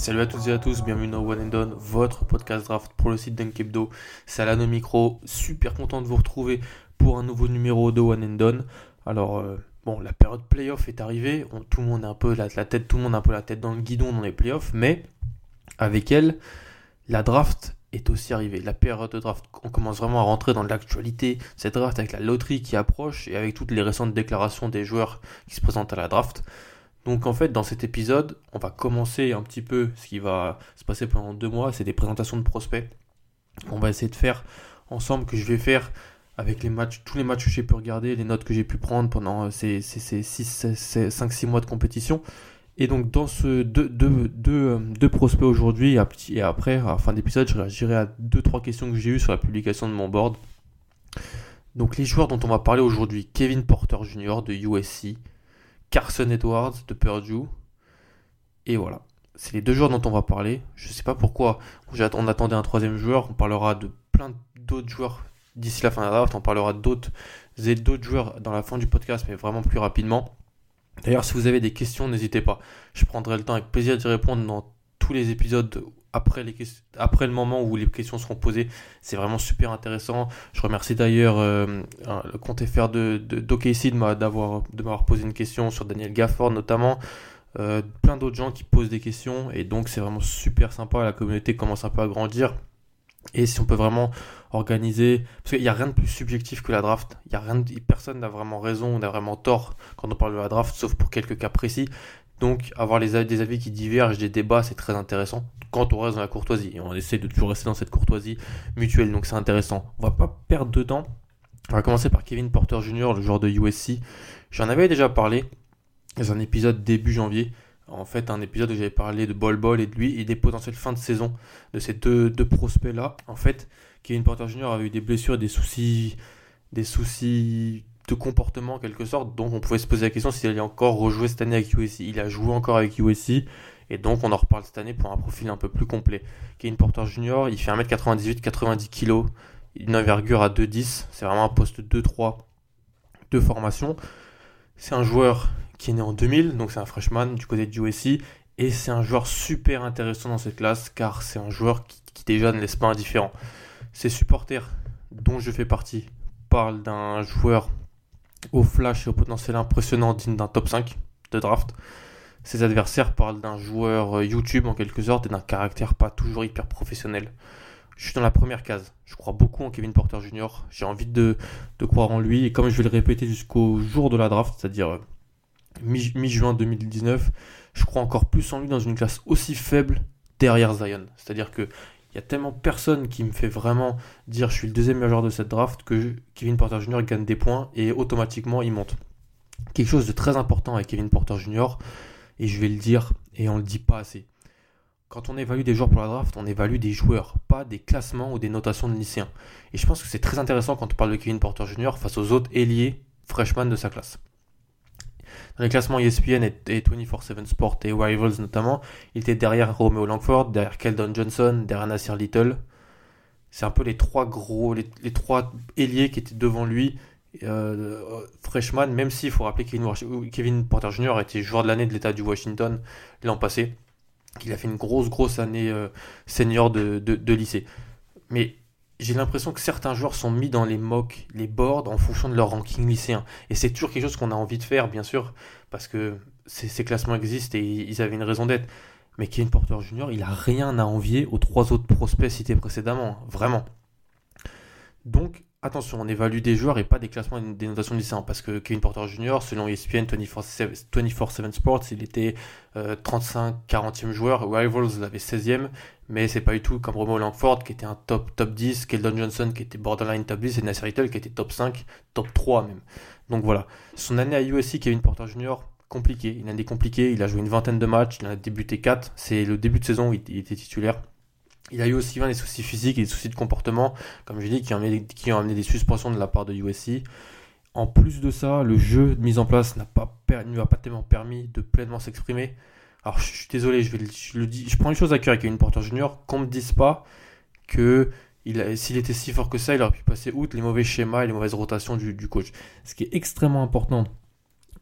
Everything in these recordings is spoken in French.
Salut à toutes et à tous, bienvenue dans One and Done, votre podcast draft pour le site d'Unkebdo. Au micro, super content de vous retrouver pour un nouveau numéro de One and Done. Alors, euh, bon, la période playoff est arrivée, tout le monde a un peu la, tête, tout le monde a un peu la tête dans le guidon dans les playoffs, mais avec elle, la draft est aussi arrivée. La période de draft, on commence vraiment à rentrer dans l'actualité. Cette draft avec la loterie qui approche et avec toutes les récentes déclarations des joueurs qui se présentent à la draft. Donc en fait, dans cet épisode, on va commencer un petit peu ce qui va se passer pendant deux mois, c'est des présentations de prospects. On va essayer de faire ensemble, que je vais faire avec tous les matchs que j'ai pu regarder, les notes que j'ai pu prendre pendant ces, 5-6 mois de compétition. Et donc dans ce deux, deux, prospects aujourd'hui et après, à la fin d'épisode, je réagirai à deux trois questions que j'ai eues sur la publication de mon board. Donc les joueurs dont on va parler aujourd'hui, Kevin Porter Jr. de USC, Carson Edwards de Purdue. Et voilà. C'est les deux joueurs dont on va parler. Je ne sais pas pourquoi on attendait un troisième joueur. On parlera de plein d'autres joueurs d'ici la fin de la draft. On parlera d'autres d'autres joueurs dans la fin du podcast, mais vraiment plus rapidement. D'ailleurs, si vous avez des questions, n'hésitez pas. Je prendrai le temps avec plaisir d'y répondre dans tous les épisodes après, les, après le moment où les questions seront posées. C'est vraiment super intéressant. Je remercie d'ailleurs euh, le compte FR de, de, de m'avoir posé une question sur Daniel Gafford notamment. Euh, plein d'autres gens qui posent des questions et donc c'est vraiment super sympa. La communauté commence un peu à grandir. Et si on peut vraiment organiser, parce qu'il n'y a rien de plus subjectif que la draft, il y a personne n'a vraiment raison, n'a vraiment tort quand on parle de la draft, sauf pour quelques cas précis. Donc avoir des avis qui divergent, des débats, c'est très intéressant quand on reste dans la courtoisie. Et on essaie de toujours rester dans cette courtoisie mutuelle, donc c'est intéressant. On va pas perdre de temps. On va commencer par Kevin Porter Jr., le joueur de USC. J'en avais déjà parlé dans un épisode début janvier. En fait, un épisode où j'avais parlé de Bol Bol et de lui et des potentielles fins de saison de ces deux, deux prospects-là. En fait, Kevin Porter Jr. a eu des blessures et des soucis, des soucis comportement en quelque sorte. Donc on pouvait se poser la question s'il allait encore rejouer cette année avec USC. Il a joué encore avec USC. Et donc on en reparle cette année pour un profil un peu plus complet. Kevin Porter Jr., il fait 1m98, 90 kg, une envergure à 2,10. C'est vraiment un poste 2-3 de formation. C'est un joueur qui est né en 2000, donc c'est un freshman du côté de USC. Et c'est un joueur super intéressant dans cette classe car c'est un joueur qui, qui déjà ne laisse pas indifférent. Ses supporters, dont je fais partie, parlent d'un joueur au flash et au potentiel impressionnant digne d'un top 5 de draft. Ses adversaires parlent d'un joueur euh, YouTube en quelque sorte et d'un caractère pas toujours hyper professionnel. Je suis dans la première case. Je crois beaucoup en Kevin Porter Jr. J'ai envie de, croire en lui. Et comme je vais le répéter jusqu'au jour de la draft, c'est-à-dire euh, mi-juin 2019, je crois encore plus en lui dans une classe aussi faible derrière Zion. C'est-à-dire que il y a tellement personne qui me fait vraiment dire je suis le deuxième meilleur joueur de cette draft que Kevin Porter Jr. gagne des points et automatiquement il monte. Quelque chose de très important avec Kevin Porter Jr. et je vais le dire et on le dit pas assez. Quand on évalue des joueurs pour la draft, on évalue des joueurs, pas des classements ou des notations de lycéens. Et je pense que c'est très intéressant quand on parle de Kevin Porter Jr. face aux autres ailiers freshman de sa classe. Dans les classements ESPN et, 24-7 Sport et Rivals notamment, il était derrière Romeo Langford, derrière Keldon Johnson, derrière Nasir Little. C'est un peu les trois gros, les, trois ailiers qui étaient devant lui. Euh, freshman, même s'il faut rappeler que Kevin, Porter Jr. été joueur de l'année de l'État du Washington l'an passé, qu'il a fait une grosse, grosse année euh, senior de, de lycée. Mais j'ai l'impression que certains joueurs sont mis dans les mocks, les boards, en fonction de leur ranking lycéen. Et c'est toujours quelque chose qu'on a envie de faire, bien sûr, parce que ces, classements existent et ils avaient une raison d'être. Mais Kevin Porter Jr., il a rien à envier aux trois autres prospects cités précédemment, vraiment. Donc, attention, on évalue des joueurs et pas des classements des notations lycéens. Parce que Kevin Porter Jr., selon ESPN 24-7 Sports, il était 35, 40e joueur. Rivals l'avait 16e, mais c'est pas du tout comme Romo Langford qui était un top, top 10, Keldon Johnson qui était borderline top 10 et Nasser Little qui était top 5, top 3 même. Donc voilà. Son année à USC, Kevin Porter Jr., compliqué. Il a des compliqués. Il a joué une vingtaine de matchs. Il en a débuté 4. C'est le début de saison où il était titulaire. Il a eu aussi des soucis physiques et des soucis de comportement, comme je dis, qui ont, amené, qui ont amené des suspensions de la part de USC. En plus de ça, le jeu de mise en place n'a pas ne lui a pas tellement permis de pleinement s'exprimer. Alors je, suis désolé, je, vais, le je prends une chose à cœur avec une Porter Junior, qu'on me dise pas que s'il était si fort que ça, il aurait pu passer outre les mauvais schémas et les mauvaises rotations du, coach. Ce qui est extrêmement important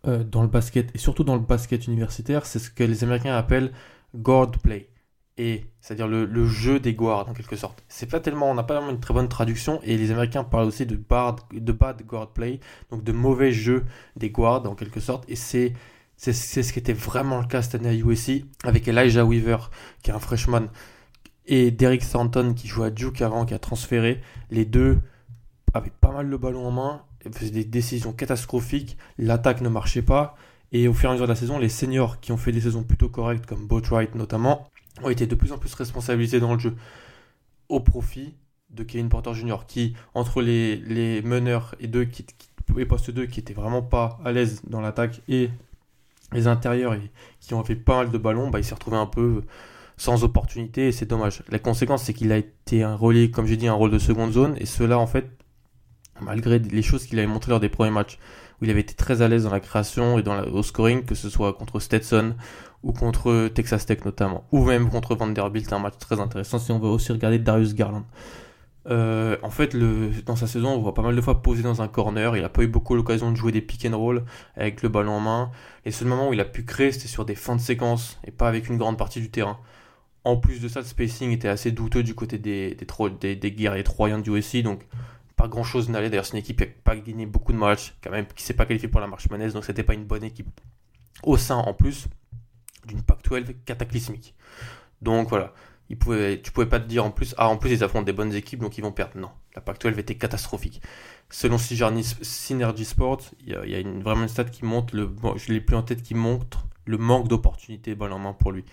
euh, dans le basket, et surtout dans le basket universitaire, c'est ce que les Américains appellent guard play c'est-à-dire le, jeu des guards en quelque sorte. C'est pas tellement, on n'a pas vraiment une très bonne traduction et les Américains parlent aussi de bad, de bad guard play, donc de mauvais jeu des guards en quelque sorte. Et c'est c'est ce qui était vraiment le cas cette année à USC avec Elijah Weaver qui est un freshman et Derek Stanton qui jouait à Duke avant, qui a transféré. Les deux avaient pas mal le ballon en main, faisaient des décisions catastrophiques, l'attaque ne marchait pas. Et au fur et à mesure de la saison, les seniors qui ont fait des saisons plutôt correctes, comme Boatwright notamment, ont été de plus en plus responsabilisés dans le jeu au profit de Kevin Porter Jr. qui, entre les, meneurs et deux qui, qui, poste 2 qui étaient vraiment pas à l'aise dans l'attaque et les intérieurs et qui ont fait pas mal de ballons, bah, il s'est retrouvé un peu sans opportunité et c'est dommage. La conséquence c'est qu'il a été un relais, comme j'ai dit, un rôle de seconde zone et cela en fait, malgré les choses qu'il avait montrées lors des premiers matchs, où il avait été très à l'aise dans la création et dans le au scoring, que ce soit contre Stetson ou contre Texas Tech notamment, ou même contre Vanderbilt, un match très intéressant si on veut aussi regarder Darius Garland. Euh, en fait, le, dans sa saison, on voit pas mal de fois poser dans un corner. Il a pas eu beaucoup l'occasion de jouer des pick and roll avec le ballon en main. Et seul moment où il a pu créer, c'était sur des fins de séquence et pas avec une grande partie du terrain. En plus de ça, le spacing était assez douteux du côté des, des, des, des guerriers troyens du USC. Donc, pas grand chose n'allait. D'ailleurs, c'est une équipe qui n'a pas gagné beaucoup de matchs, quand même, qui s'est pas qualifiée pour la marche manaise, donc c'était pas une bonne équipe. Au sein, en plus d'une Pac-12 cataclysmique. Donc voilà, il pouvait, tu pouvais pas te dire en plus, ah en plus ils affrontent des bonnes équipes donc ils vont perdre. Non, la Pac-12 était catastrophique. Selon Synergy Sports, il y a, il y a une, vraiment une stat qui montre, le, bon, je l'ai plus en tête, qui montre le manque d'opportunités balle en main pour lui.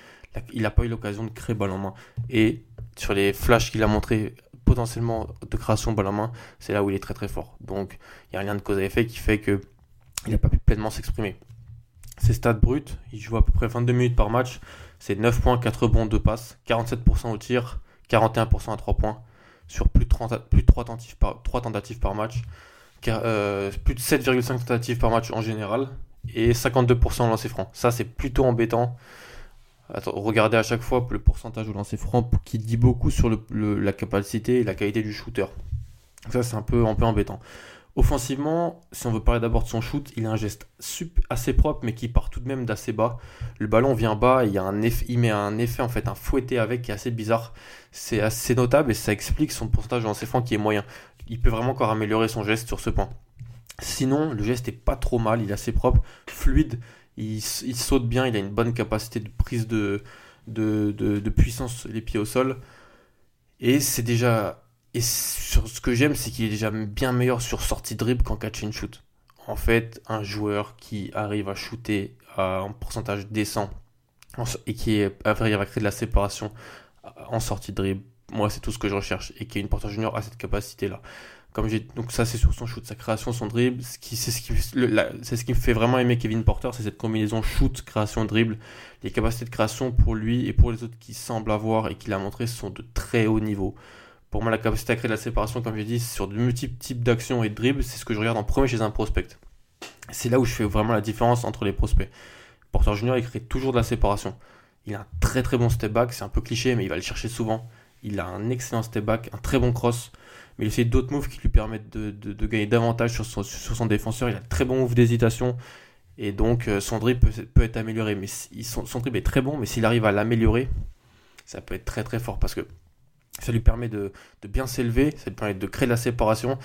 Il n'a pas eu l'occasion de créer balle en main. Et sur les flashs qu'il a montré potentiellement de création balle en main, c'est là où il est très très fort. Donc il y a un lien de cause à effet qui fait que il n'a pas pu pleinement s'exprimer. Ses stats bruts, il joue à peu près 22 minutes par match, c'est 9 points, 4 rebonds, 2 passes, 47% au tir, 41% à 3 points, sur plus de, 30, plus de 3, tentatives par, 3 tentatives par match, euh, plus de 7,5 tentatives par match en général, et 52% au lancer franc. Ça, c'est plutôt embêtant. regardez à chaque fois le pourcentage au lancer franc qui dit beaucoup sur la capacité et la qualité du shooter. Ça, c'est un peu, un peu embêtant. Offensivement, si on veut parler d'abord de son shoot, il a un geste assez propre, mais qui part tout de même d'assez bas. Le ballon vient bas, il, met un effet, en fait, un fouetté avec qui est assez bizarre. C'est assez notable et ça explique son pourcentage de lancer franc qui est moyen. Il peut vraiment encore améliorer son geste sur ce point. Sinon, le geste est pas trop mal, il est assez propre, fluide, il, saute bien, il a une bonne capacité de prise de, de, de puissance les pieds au sol. Et c'est déjà et sur ce que j'aime, c'est qu'il est déjà bien meilleur sur sortie dribble qu'en catch and shoot. En fait, un joueur qui arrive à shooter à un pourcentage décent et qui arrive à créer de la séparation en sortie dribble, moi c'est tout ce que je recherche et qui est une porteur junior à cette capacité là. Comme j'ai donc ça c'est sur son shoot, sa création, son dribble, ce qui c'est ce qui c'est ce qui me fait vraiment aimer Kevin Porter, c'est cette combinaison shoot, création, dribble. Les capacités de création pour lui et pour les autres qui semblent avoir et qu'il a montré sont de très haut niveau. Pour moi, la capacité à créer de la séparation, comme j'ai dit, sur de multiples types d'actions et de dribbles, c'est ce que je regarde en premier chez un prospect. C'est là où je fais vraiment la différence entre les prospects. Porteur junior, il crée toujours de la séparation. Il a un très très bon step back, c'est un peu cliché, mais il va le chercher souvent. Il a un excellent step back, un très bon cross, mais il essaie d'autres moves qui lui permettent de, gagner davantage sur son, défenseur. Il a un très bon move d'hésitation, et donc euh, son dribble peut, être amélioré. Mais son, son dribble est très bon, mais s'il arrive à l'améliorer, ça peut être très très fort parce que ça lui permet de, bien s'élever, ça lui permet de créer de la séparation,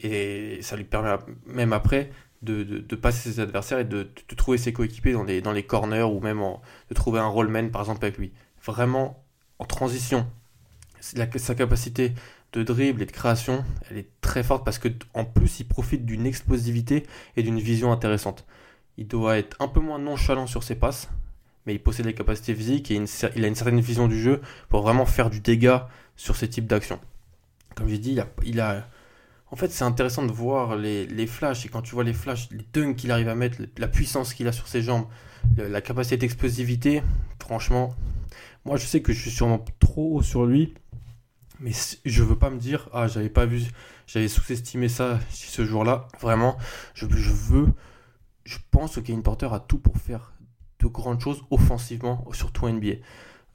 et ça lui permet même après de, passer ses adversaires et de, trouver ses coéquipiers dans les, corners ou même de trouver un rollman par exemple avec lui. Vraiment en transition sa capacité de dribble et de création, elle est très forte parce que en plus il profite d'une explosivité et d'une vision intéressante. Il doit être un peu moins nonchalant sur ses passes, mais il possède les capacités physiques et il a une certaine vision du jeu pour vraiment faire du dégât sur ces types d'actions. Comme j'ai dit, il a, En fait, c'est intéressant de voir les, flashs, et quand tu vois les flashs, les dunks qu'il arrive à mettre, la puissance qu'il a sur ses jambes, la capacité d'explosivité, franchement, moi je sais que je suis sûrement trop haut sur lui, mais je veux pas me dire, ah, j'avais pas vu, j'avais sous-estimé ça ce jour-là. Vraiment, je, je, veux, je pense que Kevin Porter a tout pour faire de grandes choses offensivement, surtout NBA.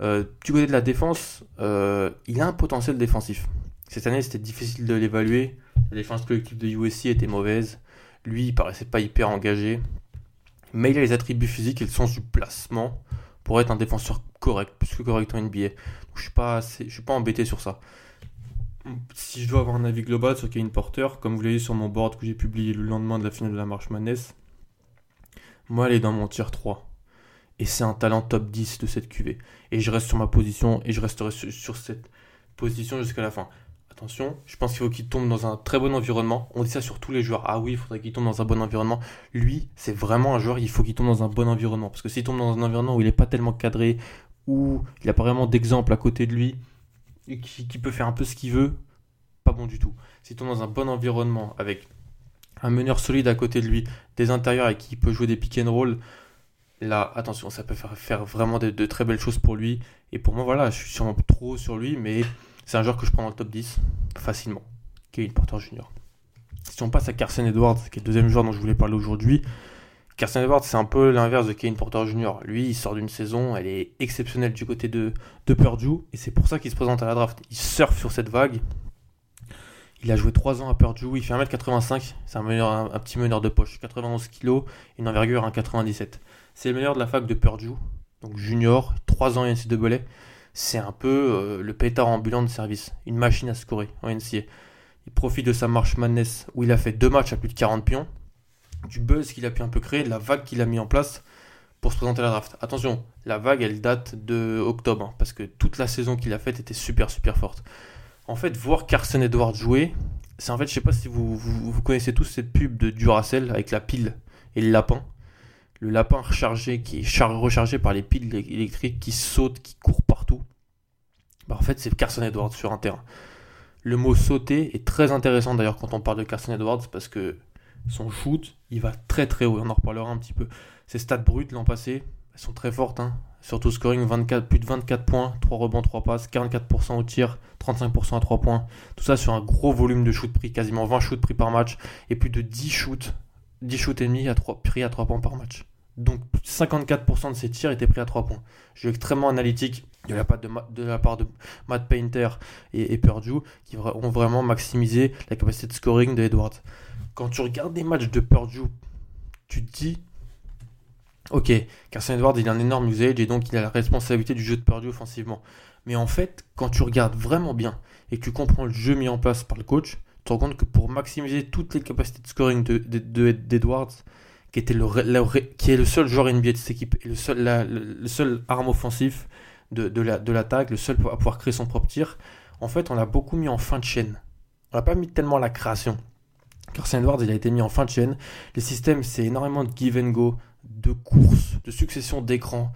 Euh, du côté de la défense, euh, il a un potentiel défensif. Cette année, c'était difficile de l'évaluer. La défense collective de USC était mauvaise. Lui, il paraissait pas hyper engagé. Mais il a les attributs physiques et le sens du placement pour être un défenseur correct, plus que correct en NBA. je suis pas je suis pas embêté sur ça. Si je dois avoir un avis global sur Kevin Porter, comme vous l'avez sur mon board que j'ai publié le lendemain de la finale de la Marche Madness, moi elle est dans mon tier 3. Et c'est un talent top 10 de cette QV. Et je reste sur ma position et je resterai sur cette position jusqu'à la fin attention, je pense qu'il faut qu'il tombe dans un très bon environnement. On dit ça sur tous les joueurs. Ah oui, il faudrait qu'il tombe dans un bon environnement. Lui, c'est vraiment un joueur, il faut qu'il tombe dans un bon environnement. Parce que s'il tombe dans un environnement où il n'est pas tellement cadré, où il n'a pas vraiment d'exemple à côté de lui, et qui, peut faire un peu ce qu'il veut, pas bon du tout. S'il tombe dans un bon environnement, avec un meneur solide à côté de lui, des intérieurs avec qui peut jouer des pick and roll, là, attention, ça peut faire, vraiment de, très belles choses pour lui. Et pour moi, voilà, je suis sûrement trop sur lui, mais c'est un joueur que je prends dans le top 10 facilement, Kevin Porter Junior. Si on passe à Carson Edwards, qui est le deuxième joueur dont je voulais parler aujourd'hui, Carson Edwards, c'est un peu l'inverse de Kevin Porter Jr. Lui, il sort d'une saison, elle est exceptionnelle du côté de, Purdue, et c'est pour ça qu'il se présente à la draft. Il surfe sur cette vague. Il a joué 3 ans à Purdue, il fait 1m85, c'est un, petit meneur de poche, 91 kg, une envergure 1,97. C'est le meilleur de la fac de Purdue, donc junior, 3 ans NCAA c'est un peu euh, le pétard ambulant de service, une machine à scorer en NCA. Il profite de sa marche madness où il a fait deux matchs à plus de 40 pions, du buzz qu'il a pu un peu créer, de la vague qu'il a mis en place pour se présenter à la draft. Attention, la vague elle date de octobre, hein, parce que toute la saison qu'il a faite était super super forte. En fait, voir Carson Edwards jouer, c'est en fait, je sais pas si vous, vous, connaissez tous cette pub de Duracell avec la pile et le lapin le lapin rechargé qui est rechargé par les piles électriques qui sautent, qui courent partout. Bah, en fait, c'est Carson Edwards sur un terrain. Le mot sauter est très intéressant d'ailleurs quand on parle de Carson Edwards parce que son shoot, il va très très haut. On en reparlera un petit peu. Ses stats brutes l'an passé, elles sont très fortes. Hein. Surtout scoring 24, plus de 24 points, 3 rebonds, 3 passes, 44% au tir, 35% à 3 points. Tout ça sur un gros volume de shoot pris, quasiment 20 shoots pris par match et plus de 10 shoots 10 shoots et demi à 3, pris à 3 points par match. Donc 54% de ses tirs étaient pris à 3 points. Jeu extrêmement analytique de la part de, de, la part de Matt Painter et, et, Purdue qui ont vraiment maximisé la capacité de scoring de Edwards. Quand tu regardes des matchs de Purdue, tu te dis Ok, Carson Edwards il a un énorme usage et donc il a la responsabilité du jeu de Purdue offensivement. Mais en fait, quand tu regardes vraiment bien et que tu comprends le jeu mis en place par le coach, te rends compte que pour maximiser toutes les capacités de scoring d'Edwards, qui, était le, qui est le seul joueur NBA de cette équipe et le seul, le seul arme offensif de, de l'attaque, le seul à pouvoir créer son propre tir, en fait, on l'a beaucoup mis en fin de chaîne. On l'a pas mis tellement la création. Carson Edwards, il a été mis en fin de chaîne. Les systèmes, c'est énormément de give and go, de course, de succession d'écrans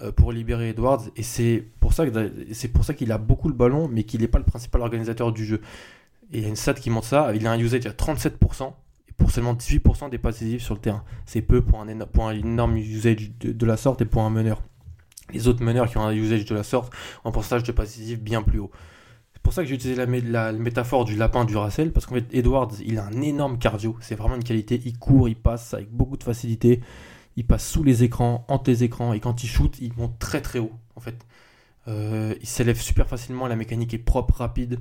euh, pour libérer Edwards. Et c'est pour ça qu'il a beaucoup le ballon, mais qu'il n'est pas le principal organisateur du jeu. Et il y a une stat qui montre ça. Il a un usage à 37% et pour seulement 18% des passes sur le terrain. C'est peu pour un, énorme usage de, la sorte et pour un meneur. Les autres meneurs qui ont un usage de la sorte ont un pourcentage de passes bien plus haut. C'est pour ça que j'ai utilisé la, métaphore du lapin du Racel, parce qu'en fait, Edwards, il a un énorme cardio. C'est vraiment une qualité. Il court, il passe avec beaucoup de facilité. Il passe sous les écrans, entre les écrans, et quand il shoot, il monte très très haut. En fait, euh, il s'élève super facilement. La mécanique est propre, rapide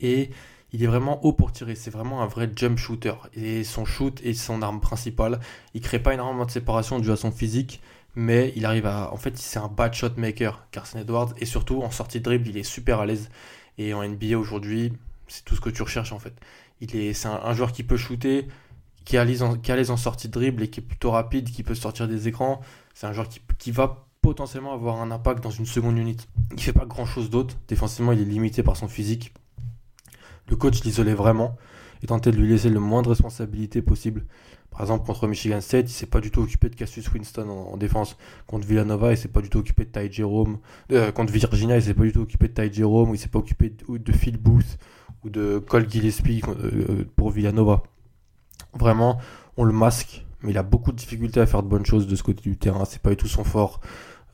et il est vraiment haut pour tirer. C'est vraiment un vrai jump shooter. Et son shoot est son arme principale. Il crée pas énormément de séparation dû à son physique, mais il arrive à. En fait, c'est un bad shot maker, Carson Edwards. Et surtout, en sortie de dribble, il est super à l'aise. Et en NBA aujourd'hui, c'est tout ce que tu recherches en fait. Est, c'est un, joueur qui peut shooter, qui est, à l'aise en, sortie de dribble et qui est plutôt rapide, qui peut sortir des écrans. C'est un joueur qui, qui va potentiellement avoir un impact dans une seconde unité. Il fait pas grand chose d'autre. Défensivement, il est limité par son physique. Le coach l'isolait vraiment et tentait de lui laisser le moins de responsabilité possible. Par exemple, contre Michigan State, il s'est pas du tout occupé de Cassius Winston en, défense. Contre Villanova, il s'est pas du tout occupé de Ty Jerome. Euh, contre Virginia, il s'est pas du tout occupé de Ty Jerome, il s'est pas occupé de, Phil Booth ou de Cole Gillespie euh, pour Villanova. Vraiment, on le masque, mais il a beaucoup de difficultés à faire de bonnes choses de ce côté du terrain. C'est pas du tout son fort.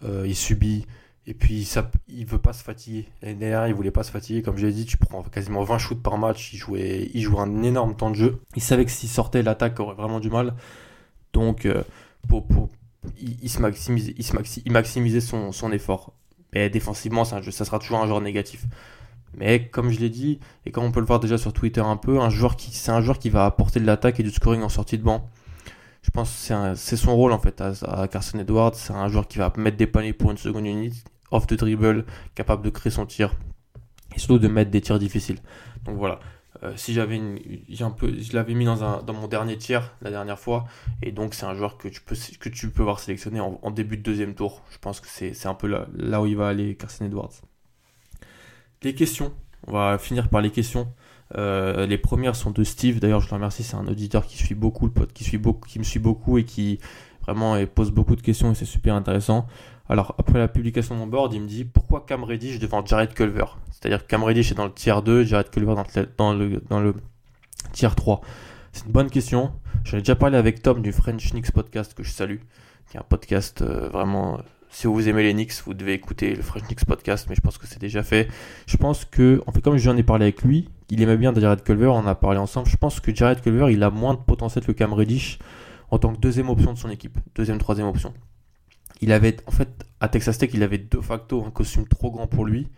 Euh, il subit. Et puis, ça, il veut pas se fatiguer. L'année dernière, il voulait pas se fatiguer. Comme je l'ai dit, tu prends quasiment 20 shoots par match. Il jouait, il un énorme temps de jeu. Il savait que s'il sortait, l'attaque aurait vraiment du mal. Donc, euh, pour, pour, il, se maximisait, il, se il maximisait son, son effort. Mais défensivement, ça, sera toujours un joueur négatif. Mais comme je l'ai dit, et comme on peut le voir déjà sur Twitter un peu, un joueur qui, c'est un joueur qui va apporter de l'attaque et du scoring en sortie de banc. Je pense que c'est, son rôle en fait à, Carson Edwards. C'est un joueur qui va mettre des paniers pour une seconde unité, off the dribble, capable de créer son tir et surtout de mettre des tirs difficiles. Donc voilà. Euh, si j'avais un peu, je l'avais mis dans, un, dans mon dernier tir la dernière fois, et donc c'est un joueur que tu peux, que tu peux voir sélectionné en, début de deuxième tour. Je pense que c'est, c'est un peu là, là où il va aller Carson Edwards. Les questions. On va finir par les questions. Euh, les premières sont de Steve. D'ailleurs, je le remercie. C'est un auditeur qui suit beaucoup le pote, qui suit beaucoup, qui me suit beaucoup et qui vraiment pose beaucoup de questions et c'est super intéressant. Alors après la publication de mon board, il me dit pourquoi Cam Reddish devant Jared Culver? C'est-à-dire que Cam Reddish est dans le tiers 2, Jared Culver dans le, tiers 3. C'est une bonne question. J'en ai déjà parlé avec Tom du French Knicks podcast que je salue, qui est un podcast euh, vraiment si vous aimez les Knicks, vous devez écouter le French Knicks podcast, mais je pense que c'est déjà fait. Je pense que, en fait, comme j'en ai parlé avec lui, il aimait bien Jared Culver, on a parlé ensemble. Je pense que Jared Culver, il a moins de potentiel que Cam Reddish en tant que deuxième option de son équipe, deuxième, troisième option. Il avait, en fait, à Texas Tech, il avait de facto un costume trop grand pour lui.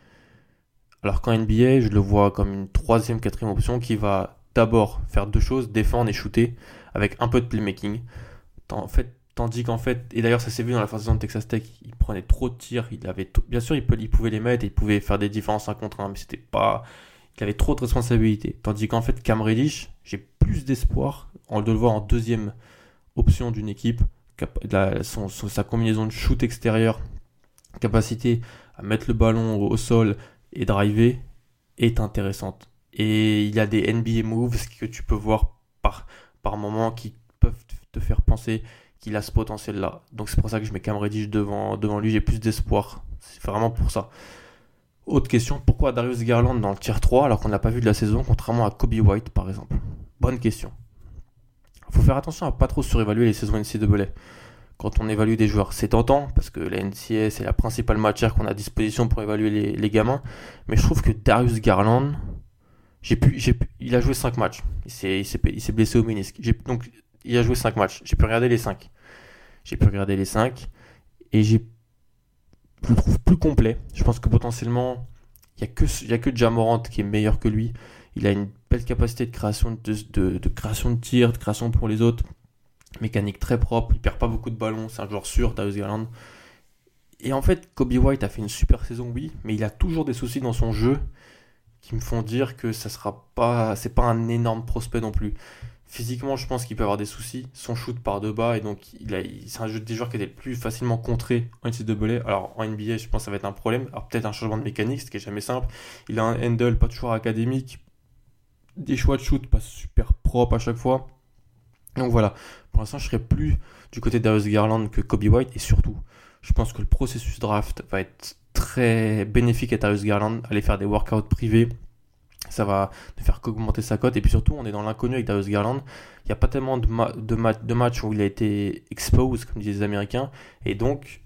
Alors qu'en NBA, je le vois comme une troisième, quatrième option qui va d'abord faire deux choses, défendre et shooter avec un peu de playmaking. En fait, Tandis qu'en fait, et d'ailleurs ça s'est vu dans la phase de Texas Tech, il prenait trop de tirs, il avait bien sûr il, pouvait les mettre, il pouvait faire des différences 1 contre 1, mais c'était pas, il avait trop de responsabilités. Tandis qu'en fait Cam Reddish, j'ai plus d'espoir en le voir en deuxième option d'une équipe, sa combinaison de shoot extérieur, capacité à mettre le ballon au, sol et driver est intéressante. Et il y a des NBA moves que tu peux voir par, par moment qui peuvent te faire penser qu'il a ce potentiel-là. Donc c'est pour ça que je mets Cam Reddish devant, devant lui, j'ai plus d'espoir. C'est vraiment pour ça. Autre question, pourquoi Darius Garland dans le tier 3 alors qu'on n'a pas vu de la saison, contrairement à Kobe White par exemple? Bonne question. Faut faire attention à pas trop surévaluer les saisons NCAA quand on évalue des joueurs. C'est tentant parce que la NCA c'est la principale matière qu'on a à disposition pour évaluer les, gamins, mais je trouve que Darius Garland, j'ai pu, il a joué 5 matchs, il s'est blessé au ménisque. Donc il a joué 5 matchs. J'ai pu regarder les 5. J'ai pu regarder les 5. Et j'ai je le trouve plus complet. Je pense que potentiellement, il n'y a, que, y a que Jamorant qui est meilleur que lui. Il a une belle capacité de création de, de, création de tir, de création pour les autres. Mécanique très propre. Il perd pas beaucoup de ballons. C'est un joueur sûr, Darius Garland. Et en fait, Kobe White a fait une super saison, oui, mais il a toujours des soucis dans son jeu qui me font dire que ça sera pas, c'est pas un énorme prospect non plus. Physiquement, je pense qu'il peut avoir des soucis. Son shoot par de bas, et donc il a, c'est un jeu des joueurs qui est plus facilement contré en NCAA. Alors en NBA, je pense que ça va être un problème. Alors peut-être un changement de mécanique, ce qui est jamais simple. Il a un handle pas toujours académique. Des choix de shoot pas super propres à chaque fois. Donc voilà, pour l'instant, je serais plus du côté d'Arius Garland que Kobe White. Et surtout, je pense que le processus draft va être très bénéfique à Darius Garland. Aller faire des workouts privés ça va ne faire qu'augmenter sa cote. Et puis surtout, on est dans l'inconnu avec Darius Garland. Il n'y a pas tellement de, matchs où il a été exposed, comme disent les Américains. Et donc,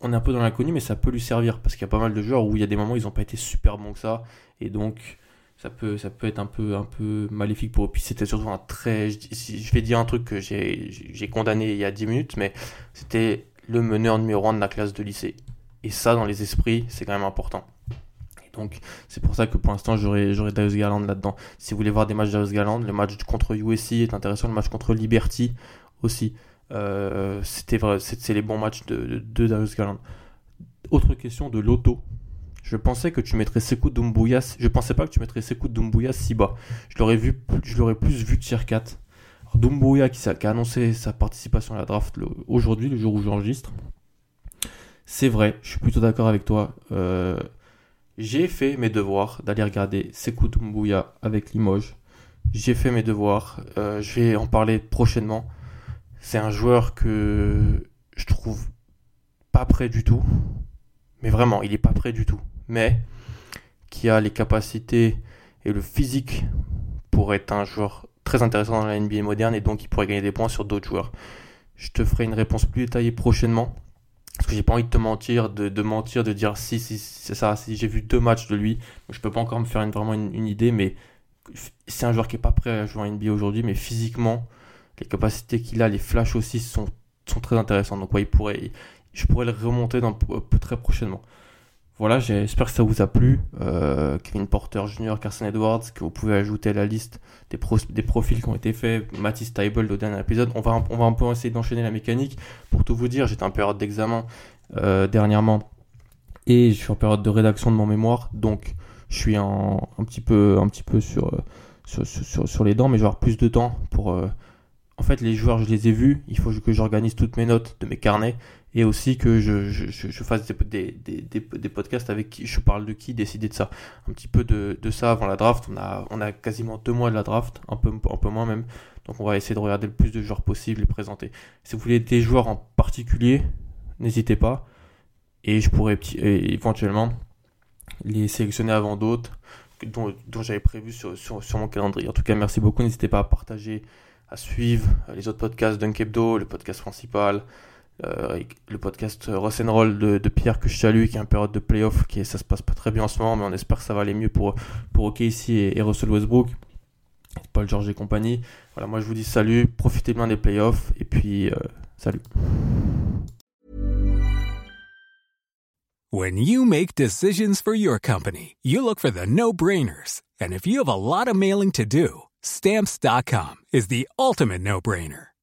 on est un peu dans l'inconnu, mais ça peut lui servir. Parce qu'il y a pas mal de joueurs où il y a des moments où ils n'ont pas été super bons que ça. Et donc, ça peut, ça peut être un peu, un peu maléfique pour eux. Puis c'était surtout un très. Je, vais dire un truc que j'ai condamné il y a 10 minutes, mais c'était le meneur numéro 1 de la classe de lycée. Et ça, dans les esprits, c'est quand même important. Donc c'est pour ça que pour l'instant j'aurais Darius Garland là-dedans. Si vous voulez voir des matchs Darius Garland, le match contre USC est intéressant, le match contre Liberty aussi. Euh, c'était vrai, c'est les bons matchs de, de, Darius Garland. Autre question de Loto. Je pensais que tu mettrais Sekou Doumbouya. Je pensais pas que tu mettrais Sekou Doumbouya si bas. Je l'aurais vu, je l'aurais plus vu tier 4. Doumbouya qui, qui, a annoncé sa participation à la draft aujourd'hui, le jour où j'enregistre. C'est vrai, je suis plutôt d'accord avec toi. Euh, j'ai fait mes devoirs d'aller regarder Sekou Doumbouya avec Limoges. J'ai fait mes devoirs. Euh, je vais en parler prochainement. C'est un joueur que je trouve pas prêt du tout. Mais vraiment, il est pas prêt du tout. Mais qui a les capacités et le physique pour être un joueur très intéressant dans la NBA moderne et donc il pourrait gagner des points sur d'autres joueurs. Je te ferai une réponse plus détaillée prochainement. Parce que j'ai pas envie de te mentir, de, mentir, de dire si, si c'est ça, si j'ai vu deux matchs de lui, je peux pas encore me faire vraiment une, idée, mais c'est un joueur qui est pas prêt à jouer en NBA aujourd'hui, mais physiquement, les capacités qu'il a, les flashs aussi sont, sont très intéressants. Donc ouais, il pourrait, je pourrais le remonter dans, très prochainement. Voilà, j'espère que ça vous a plu. Euh, Kevin Porter Jr., Carson Edwards, que vous pouvez ajouter à la liste des, profils qui ont été faits. Matisse Tybalt au dernier épisode. On va, un peu essayer d'enchaîner la mécanique. Pour tout vous dire, j'étais en période d'examen euh, dernièrement et je suis en période de rédaction de mon mémoire. Donc, je suis un petit peu, peu sur, sur, sur, sur les dents, mais je vais avoir plus de temps pour. Euh, en fait, les joueurs, je les ai vus. Il faut que j'organise toutes mes notes de mes carnets et aussi que je, fasse des, des, des, des, podcasts avec qui je parle de qui, décider de ça. Un petit peu de, de, ça avant la draft. On a, on a quasiment deux mois de la draft, un peu, un peu moins même. Donc on va essayer de regarder le plus de joueurs possible et présenter. Si vous voulez des joueurs en particulier, n'hésitez pas. Et je pourrais éventuellement les sélectionner avant d'autres dont, dont j'avais prévu sur, sur, sur, mon calendrier. En tout cas, merci beaucoup. N'hésitez pas à partager, à suivre les autres podcasts d'Unkebdo, le podcast principal, euh, le podcast Roll de, de Pierre que je salue, qui est en période de playoff, qui ça se passe pas très bien en ce moment, mais on espère que ça va aller mieux pour, pour OKC et, et Russell Westbrook, Paul George et compagnie. Voilà, moi je vous dis salut, profitez bien des playoffs, et puis euh, salut. When you make decisions for your company, you look for the no-brainers. And if you have a lot of mailing to do, stamps.com is the ultimate no-brainer.